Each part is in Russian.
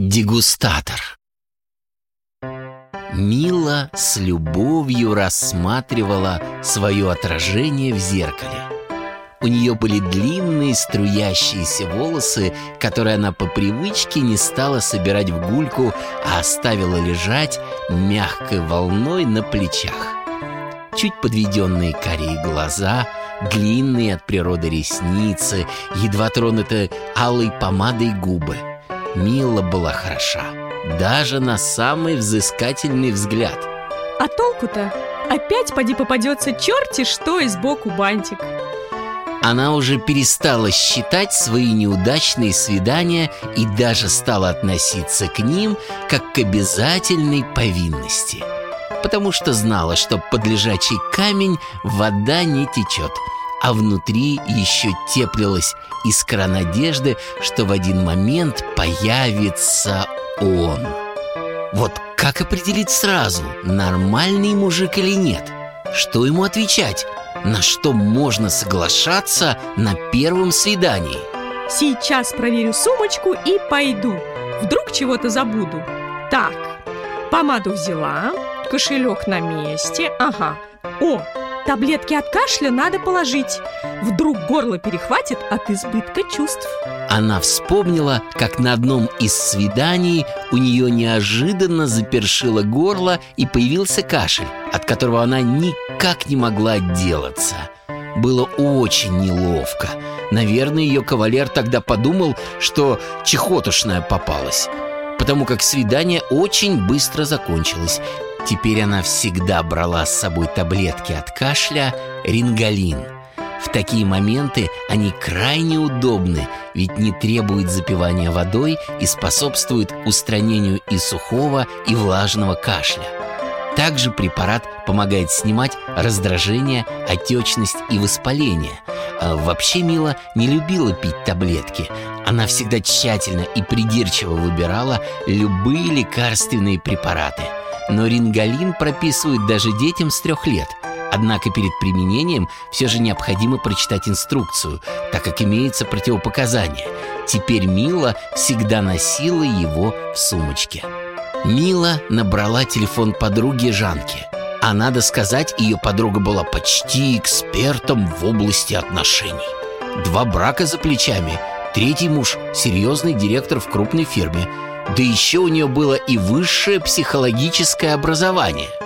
Дегустатор Мила с любовью рассматривала свое отражение в зеркале. У нее были длинные струящиеся волосы, которые она по привычке не стала собирать в гульку, а оставила лежать мягкой волной на плечах. Чуть подведенные карие глаза, длинные от природы ресницы, едва тронутые алой помадой губы. Мила была хороша, даже на самый взыскательный взгляд. А толку-то? Опять поди попадется черти что и сбоку бантик. Она уже перестала считать свои неудачные свидания и даже стала относиться к ним как к обязательной повинности. Потому что знала, что под лежачий камень вода не течет, а внутри еще теплилась искра надежды, что в один момент появится он. Вот как определить сразу, нормальный мужик или нет? Что ему отвечать? на что можно соглашаться на первом свидании. Сейчас проверю сумочку и пойду. Вдруг чего-то забуду. Так, помаду взяла, кошелек на месте. Ага. О, таблетки от кашля надо положить. Вдруг горло перехватит от избытка чувств. Она вспомнила, как на одном из свиданий у нее неожиданно запершило горло и появился кашель, от которого она никак не могла отделаться. Было очень неловко. Наверное, ее кавалер тогда подумал, что чехотушная попалась, потому как свидание очень быстро закончилось. Теперь она всегда брала с собой таблетки от кашля рингалин – в такие моменты они крайне удобны, ведь не требуют запивания водой и способствуют устранению и сухого, и влажного кашля. Также препарат помогает снимать раздражение, отечность и воспаление. А вообще Мила не любила пить таблетки. Она всегда тщательно и придирчиво выбирала любые лекарственные препараты. Но рингалин прописывают даже детям с трех лет – Однако перед применением все же необходимо прочитать инструкцию, так как имеются противопоказания. Теперь Мила всегда носила его в сумочке. Мила набрала телефон подруги Жанки. А надо сказать, ее подруга была почти экспертом в области отношений. Два брака за плечами, третий муж – серьезный директор в крупной фирме. Да еще у нее было и высшее психологическое образование –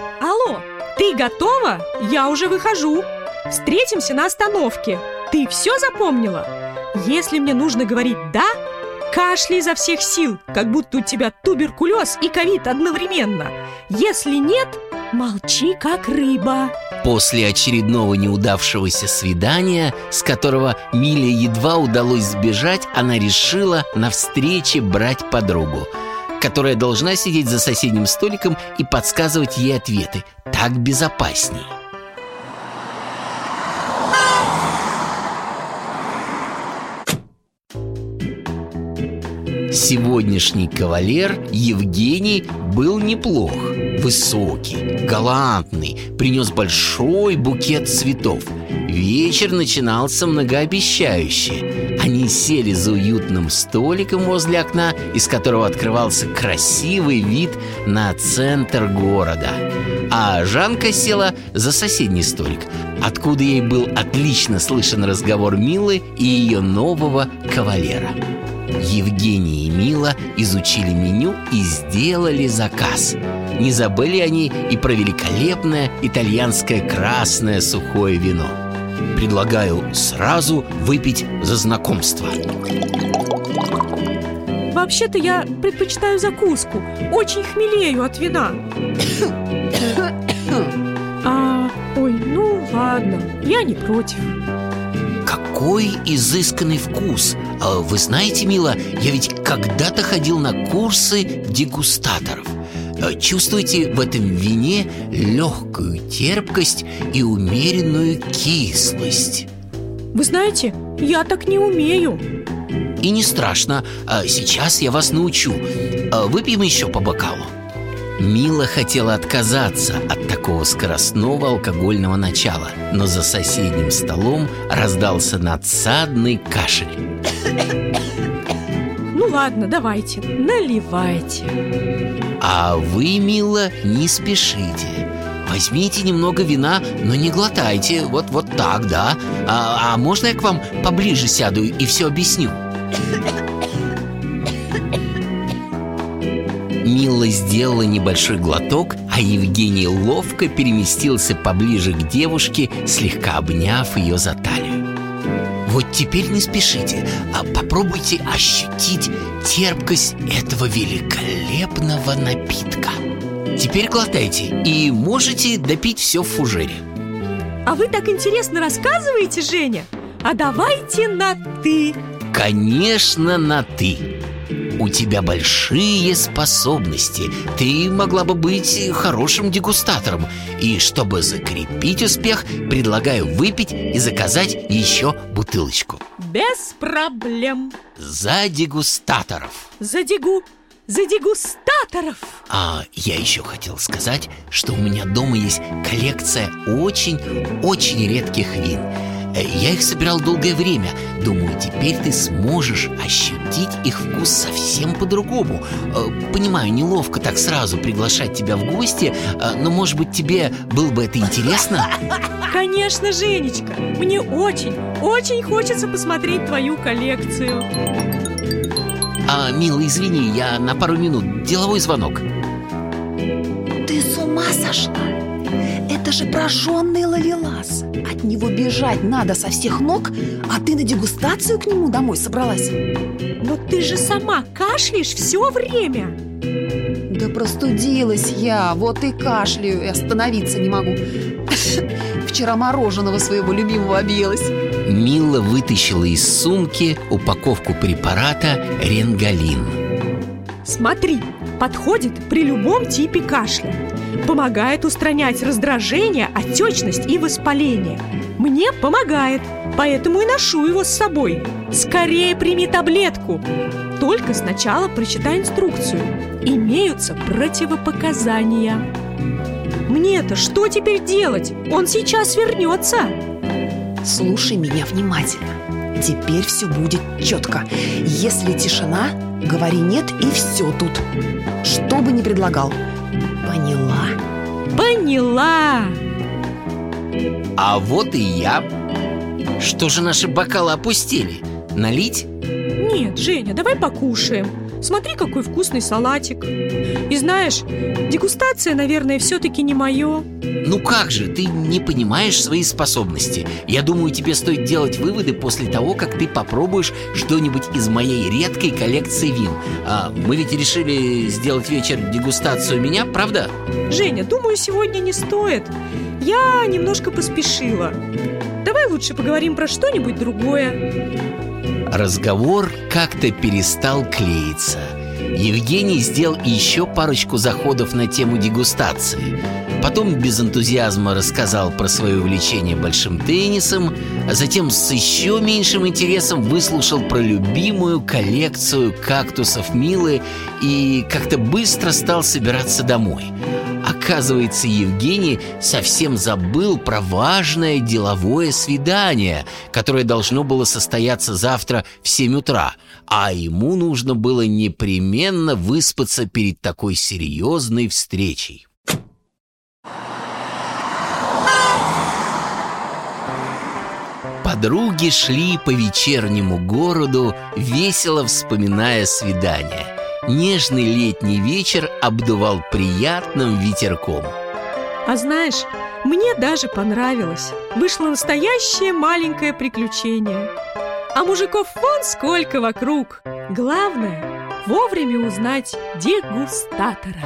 ты готова? Я уже выхожу. Встретимся на остановке. Ты все запомнила? Если мне нужно говорить «да», кашляй изо всех сил, как будто у тебя туберкулез и ковид одновременно. Если нет, молчи, как рыба. После очередного неудавшегося свидания, с которого Миле едва удалось сбежать, она решила на встрече брать подругу – которая должна сидеть за соседним столиком и подсказывать ей ответы. Так безопасней. Сегодняшний кавалер Евгений был неплох. Высокий, галантный, принес большой букет цветов. Вечер начинался многообещающе. Они сели за уютным столиком возле окна Из которого открывался красивый вид на центр города. А Жанка села за соседний столик Откуда ей был отлично слышен разговор Милы и ее нового кавалера Евгений и Мила изучили меню и сделали заказ. Не забыли они и про великолепное итальянское красное сухое вино. Предлагаю сразу выпить за знакомство. Вообще-то я предпочитаю закуску. Очень хмелею от вина. А, ой, ну ладно, я не против какой изысканный вкус! А вы знаете, Мила, я ведь когда-то ходил на курсы дегустаторов. А Чувствуете в этом вине легкую терпкость и умеренную кислость? Вы знаете, я так не умею. И не страшно, а сейчас я вас научу. Выпьем еще по бокалу Мила хотела отказаться от такого скоростного алкогольного начала, но за соседним столом раздался надсадный кашель. Ну ладно, давайте, наливайте А вы, мило, не спешите Возьмите немного вина, но не глотайте Вот, вот так, да а, а можно я к вам поближе сяду и все объясню? Мила сделала небольшой глоток, а Евгений ловко переместился поближе к девушке, слегка обняв ее за талию. Вот теперь не спешите, а попробуйте ощутить терпкость этого великолепного напитка. Теперь глотайте и можете допить все в фужере. А вы так интересно рассказываете, Женя? А давайте на «ты» Конечно, на «ты» У тебя большие способности. Ты могла бы быть хорошим дегустатором. И чтобы закрепить успех Предлагаю выпить и заказать еще бутылочку. Без проблем. За дегустаторов. За дегу... За дегустаторов. А я еще хотел сказать, что у меня дома есть коллекция очень-очень редких вин Я их собирал долгое время. Думаю, теперь ты сможешь ощутить их вкус совсем по-другому. Э, Понимаю, неловко так сразу приглашать тебя в гости э, Но, может быть, тебе было бы это интересно? Конечно, Женечка. Мне очень, очень хочется посмотреть твою коллекцию. А, милый, извини, я на пару минут. Деловой звонок. Ты с ума сошла? Это же прожженный ловелас. От него бежать надо со всех ног А ты на дегустацию к нему домой собралась? Но ты же сама кашляешь все время. Да простудилась я, вот и кашляю, и остановиться не могу. Вчера мороженого своего любимого объелась. Мила вытащила из сумки упаковку препарата Ренгалин Смотри, подходит при любом типе кашля Помогает устранять раздражение, отечность и воспаление. Мне помогает, поэтому и ношу его с собой. Скорее прими таблетку. Только сначала прочитай инструкцию. Имеются противопоказания. Мне-то что теперь делать? Он сейчас вернется. Слушай меня внимательно. Теперь все будет четко Если тишина, говори нет и все тут. Что бы ни предлагал Поняла? Поняла А вот и я Что же наши бокалы опустили? Налить? Нет, Женя, давай покушаем Смотри, какой вкусный салатик. И знаешь, дегустация, наверное, все-таки не мое Ну как же, ты не понимаешь свои способности. Я думаю, тебе стоит делать выводы после того, как ты попробуешь что-нибудь из моей редкой коллекции вин. А, Мы ведь решили сделать вечер дегустацию меня, правда? Женя, думаю, сегодня не стоит. Я немножко поспешила. Давай лучше поговорим про что-нибудь другое Разговор как-то перестал клеиться. Евгений сделал еще парочку заходов на тему дегустации. Потом без энтузиазма рассказал про свое увлечение большим теннисом А затем с еще меньшим интересом выслушал про любимую коллекцию кактусов Милы И как-то быстро стал собираться домой Оказывается, Евгений совсем забыл про важное деловое свидание, которое должно было состояться завтра в 7 утра, а ему нужно было непременно выспаться перед такой серьезной встречей. Подруги шли по вечернему городу, весело вспоминая свидание. Нежный летний вечер обдувал приятным ветерком. А знаешь, мне даже понравилось. Вышло настоящее маленькое приключение. А мужиков вон сколько вокруг. Главное, вовремя узнать дегустатора